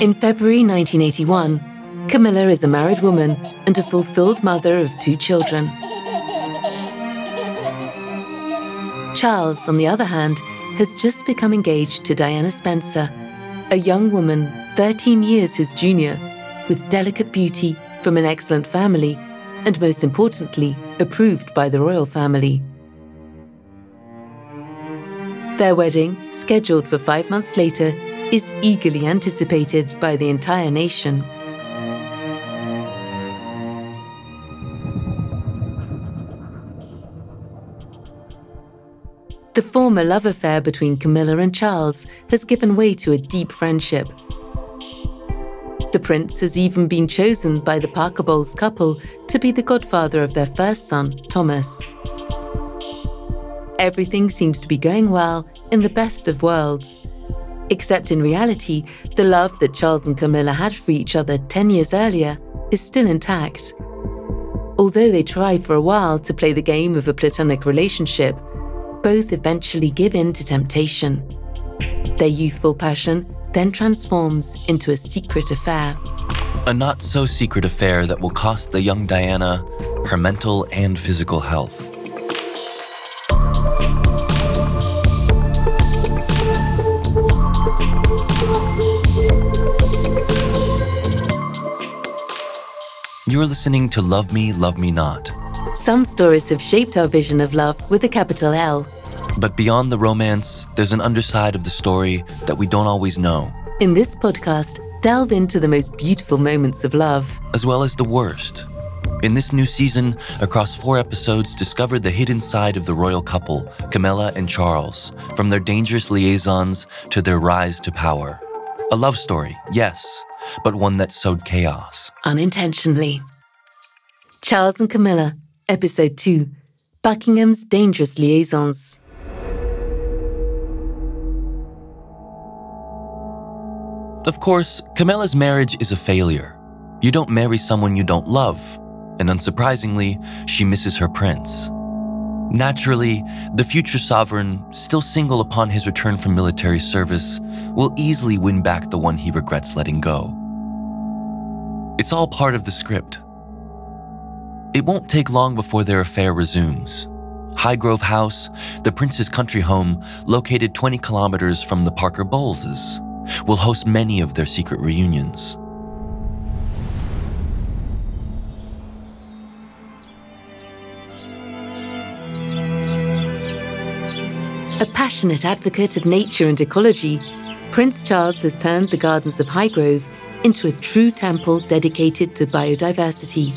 In February 1981, Camilla is a married woman and a fulfilled mother of two children. Charles, on the other hand, has just become engaged to Diana Spencer, a young woman 13 years his junior, with delicate beauty from an excellent family, and most importantly, approved by the royal family. Their wedding, scheduled for five months later, is eagerly anticipated by the entire nation. The former love affair between Camilla and Charles has given way to a deep friendship. The prince has even been chosen by the Parker Bowles couple to be the godfather of their first son, Thomas. Everything seems to be going well in the best of worlds. Except in reality, the love that Charles and Camilla had for each other 10 years earlier is still intact. Although they try for a while to play the game of a platonic relationship, both eventually give in to temptation. Their youthful passion then transforms into a secret affair. A not so secret affair that will cost the young Diana her mental and physical health. You're listening to Love Me, Love Me Not. Some stories have shaped our vision of love with a capital L. But beyond the romance, there's an underside of the story that we don't always know, In this podcast, delve into the most beautiful moments of love. as well as the worst. In this new season, across four episodes, discover the hidden side of the royal couple, Camilla and Charles, from their dangerous liaisons to their rise to power. A love story, yes, but one that sowed chaos. Unintentionally. Charles and Camilla, Episode 2 Buckingham's Dangerous Liaisons. Of course, Camilla's marriage is a failure. You don't marry someone you don't love, and unsurprisingly, she misses her prince. Naturally, the future sovereign, still single upon his return from military service, will easily win back the one he regrets letting go. It's all part of the script. It won't take long before their affair resumes. Highgrove House, the prince's country home, located 20 kilometers from the Parker Bowleses, will host many of their secret reunions. A passionate advocate of nature and ecology, Prince Charles has turned the gardens of Highgrove into a true temple dedicated to biodiversity.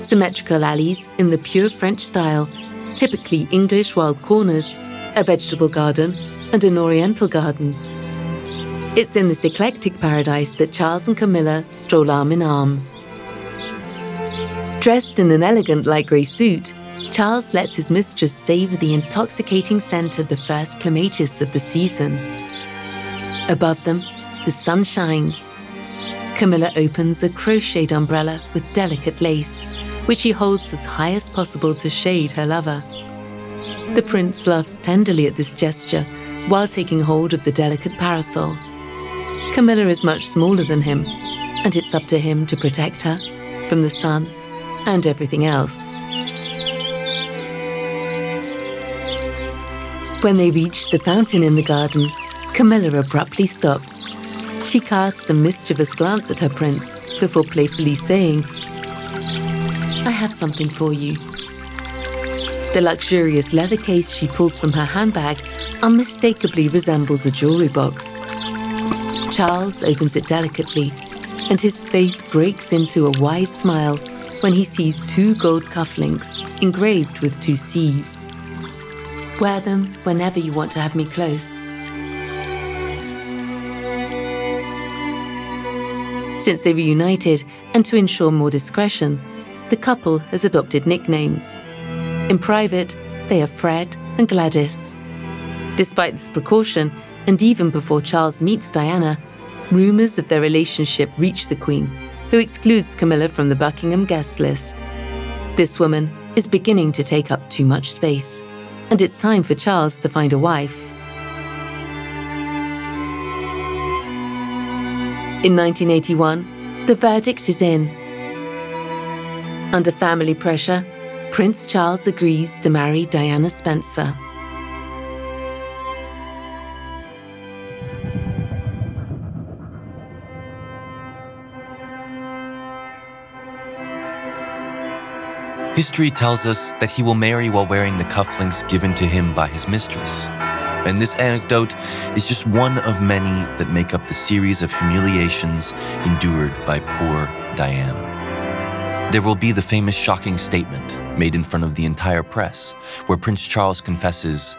Symmetrical alleys in the pure French style, typically English wild corners, a vegetable garden, and an oriental garden. It's in this eclectic paradise that Charles and Camilla stroll arm in arm. Dressed in an elegant light grey suit, Charles lets his mistress savor the intoxicating scent of the first clematis of the season. Above them, the sun shines. Camilla opens a crocheted umbrella with delicate lace, which she holds as high as possible to shade her lover. The prince laughs tenderly at this gesture while taking hold of the delicate parasol. Camilla is much smaller than him, and it's up to him to protect her from the sun and everything else. When they reach the fountain in the garden, Camilla abruptly stops. She casts a mischievous glance at her prince before playfully saying, I have something for you. The luxurious leather case she pulls from her handbag unmistakably resembles a jewelry box. Charles opens it delicately, and his face breaks into a wide smile when he sees two gold cufflinks engraved with two C's. Wear them whenever you want to have me close. Since they reunited, and to ensure more discretion, the couple has adopted nicknames. In private, they are Fred and Gladys. Despite this precaution, and even before Charles meets Diana, rumours of their relationship reach the Queen, who excludes Camilla from the Buckingham guest list. This woman is beginning to take up too much space, and it's time for Charles to find a wife. In 1981, the verdict is in. Under family pressure, Prince Charles agrees to marry Diana Spencer. History tells us that he will marry while wearing the cufflinks given to him by his mistress. And this anecdote is just one of many that make up the series of humiliations endured by poor Diana. There will be the famous shocking statement made in front of the entire press, where Prince Charles confesses,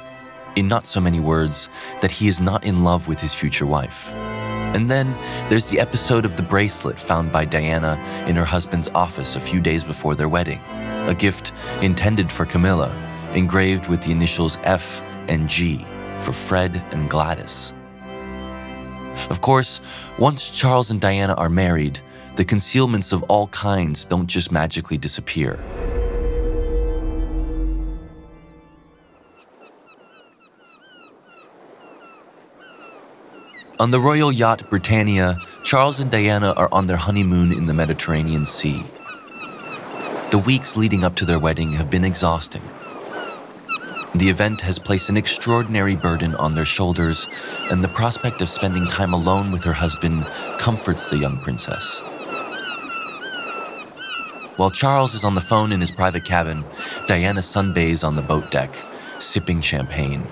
in not so many words, that he is not in love with his future wife. And then there's the episode of the bracelet found by Diana in her husband's office a few days before their wedding, a gift intended for Camilla, engraved with the initials F and G for Fred and Gladys. Of course, once Charles and Diana are married, the concealments of all kinds don't just magically disappear. On the royal yacht Britannia, Charles and Diana are on their honeymoon in the Mediterranean Sea. The weeks leading up to their wedding have been exhausting. The event has placed an extraordinary burden on their shoulders, and the prospect of spending time alone with her husband comforts the young princess. While Charles is on the phone in his private cabin, Diana sunbathes on the boat deck, sipping champagne.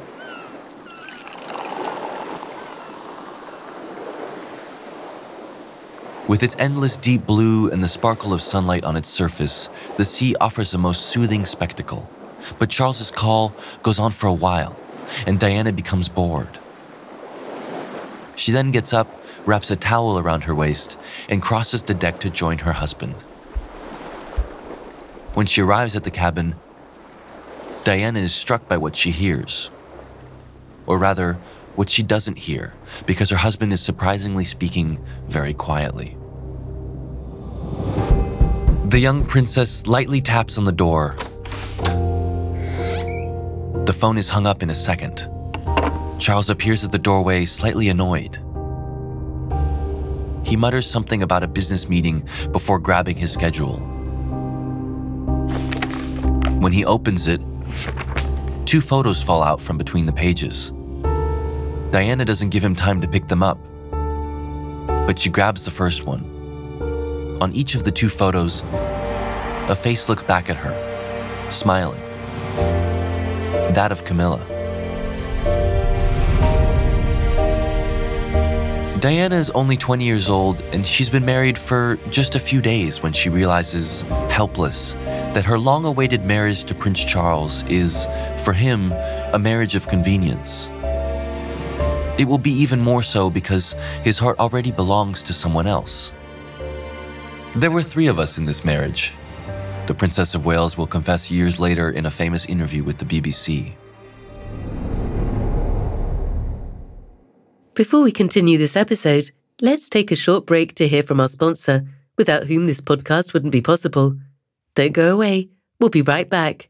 With its endless deep blue and the sparkle of sunlight on its surface, the sea offers a most soothing spectacle. But Charles's call goes on for a while, and Diana becomes bored. She then gets up, wraps a towel around her waist, and crosses the deck to join her husband. When she arrives at the cabin, Diana is struck by what she hears. Or rather, what she doesn't hear, because her husband is surprisingly speaking very quietly. The young princess lightly taps on the door. The phone is hung up in a second. Charles appears at the doorway, slightly annoyed. He mutters something about a business meeting before grabbing his schedule. When he opens it, two photos fall out from between the pages. Diana doesn't give him time to pick them up, but she grabs the first one. On each of the two photos, a face looks back at her, smiling. That of Camilla. Diana is only 20 years old and she's been married for just a few days when she realizes, helpless, that her long awaited marriage to Prince Charles is, for him, a marriage of convenience. It will be even more so because his heart already belongs to someone else. There were three of us in this marriage. The Princess of Wales will confess years later in a famous interview with the BBC. Before we continue this episode, let's take a short break to hear from our sponsor, without whom this podcast wouldn't be possible. Don't go away. We'll be right back.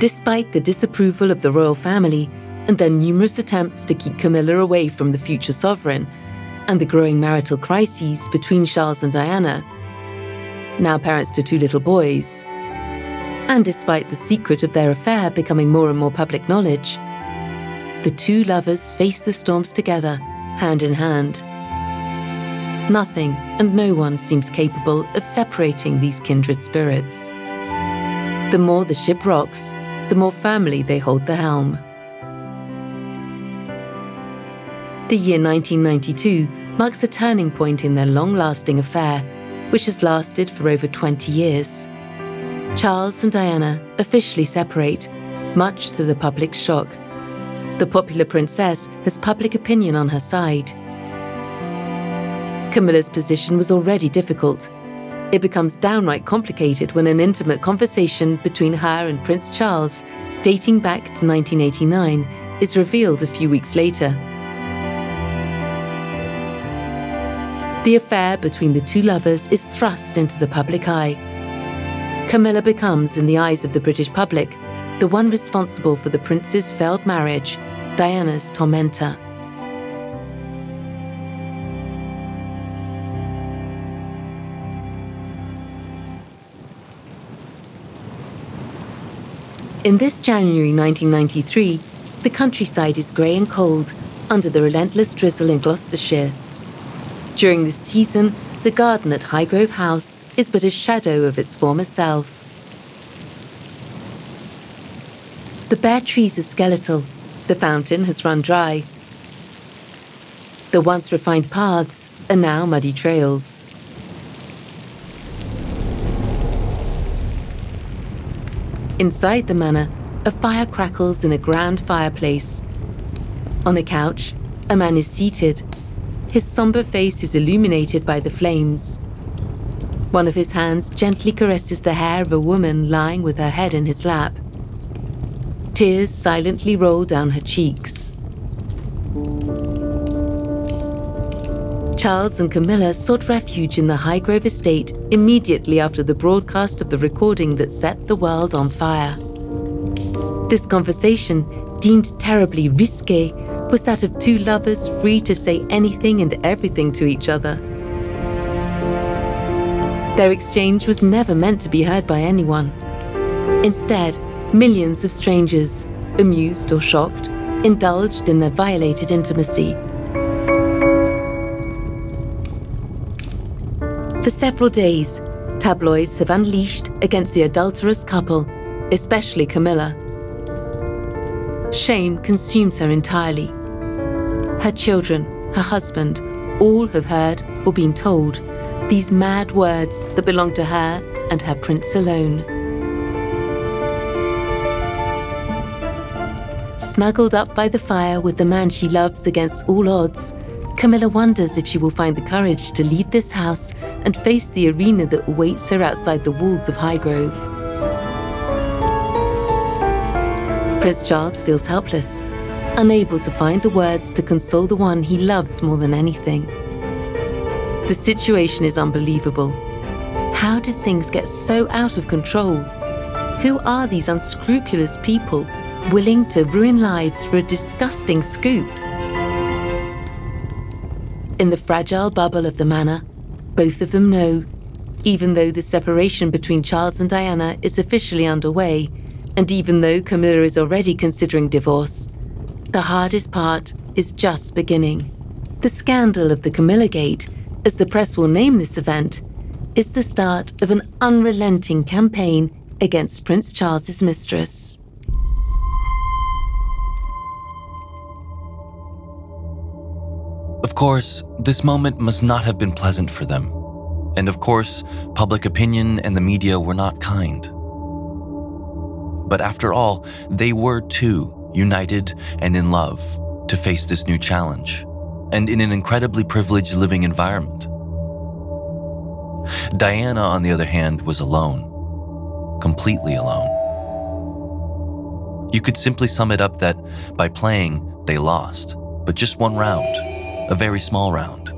Despite the disapproval of the royal family and their numerous attempts to keep Camilla away from the future sovereign, and the growing marital crises between Charles and Diana, now parents to two little boys, and despite the secret of their affair becoming more and more public knowledge, the two lovers face the storms together, hand in hand. Nothing and no one seems capable of separating these kindred spirits. The more the ship rocks, the more firmly they hold the helm. The year 1992 marks a turning point in their long lasting affair, which has lasted for over 20 years. Charles and Diana officially separate, much to the public's shock. The popular princess has public opinion on her side. Camilla's position was already difficult it becomes downright complicated when an intimate conversation between her and Prince Charles, dating back to 1989, is revealed a few weeks later. The affair between the two lovers is thrust into the public eye. Camilla becomes, in the eyes of the British public, the one responsible for the prince's failed marriage, Diana's tormentor. In this January 1993, the countryside is grey and cold under the relentless drizzle in Gloucestershire. During this season, the garden at Highgrove House is but a shadow of its former self. The bare trees are skeletal, the fountain has run dry. The once refined paths are now muddy trails. Inside the manor, a fire crackles in a grand fireplace. On a couch, a man is seated. His somber face is illuminated by the flames. One of his hands gently caresses the hair of a woman lying with her head in his lap. Tears silently roll down her cheeks. Charles and Camilla sought refuge in the Highgrove estate immediately after the broadcast of the recording that set the world on fire. This conversation, deemed terribly risque, was that of two lovers free to say anything and everything to each other. Their exchange was never meant to be heard by anyone. Instead, millions of strangers, amused or shocked, indulged in their violated intimacy For several days, tabloids have unleashed against the adulterous couple, especially Camilla. Shame consumes her entirely. Her children, her husband, all have heard or been told these mad words that belong to her and her prince alone. Smuggled up by the fire with the man she loves against all odds, Camilla wonders if she will find the courage to leave this house and face the arena that awaits her outside the walls of Highgrove. Prince Charles feels helpless, unable to find the words to console the one he loves more than anything. The situation is unbelievable. How did things get so out of control? Who are these unscrupulous people willing to ruin lives for a disgusting scoop? In the fragile bubble of the manor, both of them know, even though the separation between Charles and Diana is officially underway, And even though Camilla is already considering divorce, the hardest part is just beginning. The scandal of the Camilla Gate, as the press will name this event, is the start of an unrelenting campaign against Prince Charles's mistress. Of course, this moment must not have been pleasant for them. And of course, public opinion and the media were not kind. But after all, they were too united and in love to face this new challenge, and in an incredibly privileged living environment. Diana, on the other hand, was alone, completely alone. You could simply sum it up that by playing, they lost, but just one round, a very small round.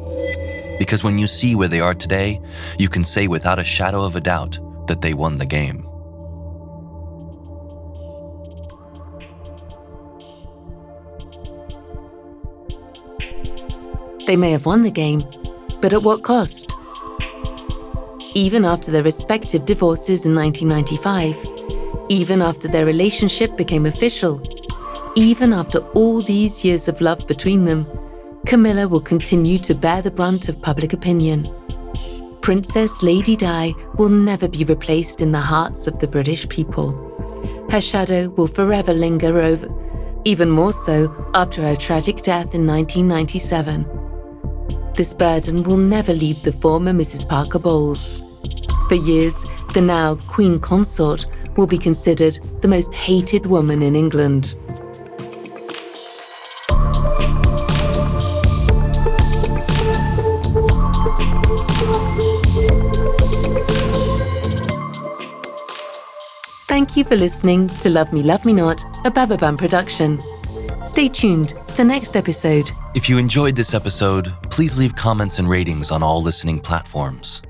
Because when you see where they are today, you can say without a shadow of a doubt that they won the game. They may have won the game, but at what cost? Even after their respective divorces in 1995, even after their relationship became official, even after all these years of love between them, Camilla will continue to bear the brunt of public opinion. Princess Lady Di will never be replaced in the hearts of the British people. Her shadow will forever linger over, even more so after her tragic death in 1997. This burden will never leave the former Mrs. Parker Bowles. For years, the now Queen Consort will be considered the most hated woman in England. Thank you for listening to Love Me, Love Me Not, a Bababam production. Stay tuned for the next episode. If you enjoyed this episode, please leave comments and ratings on all listening platforms.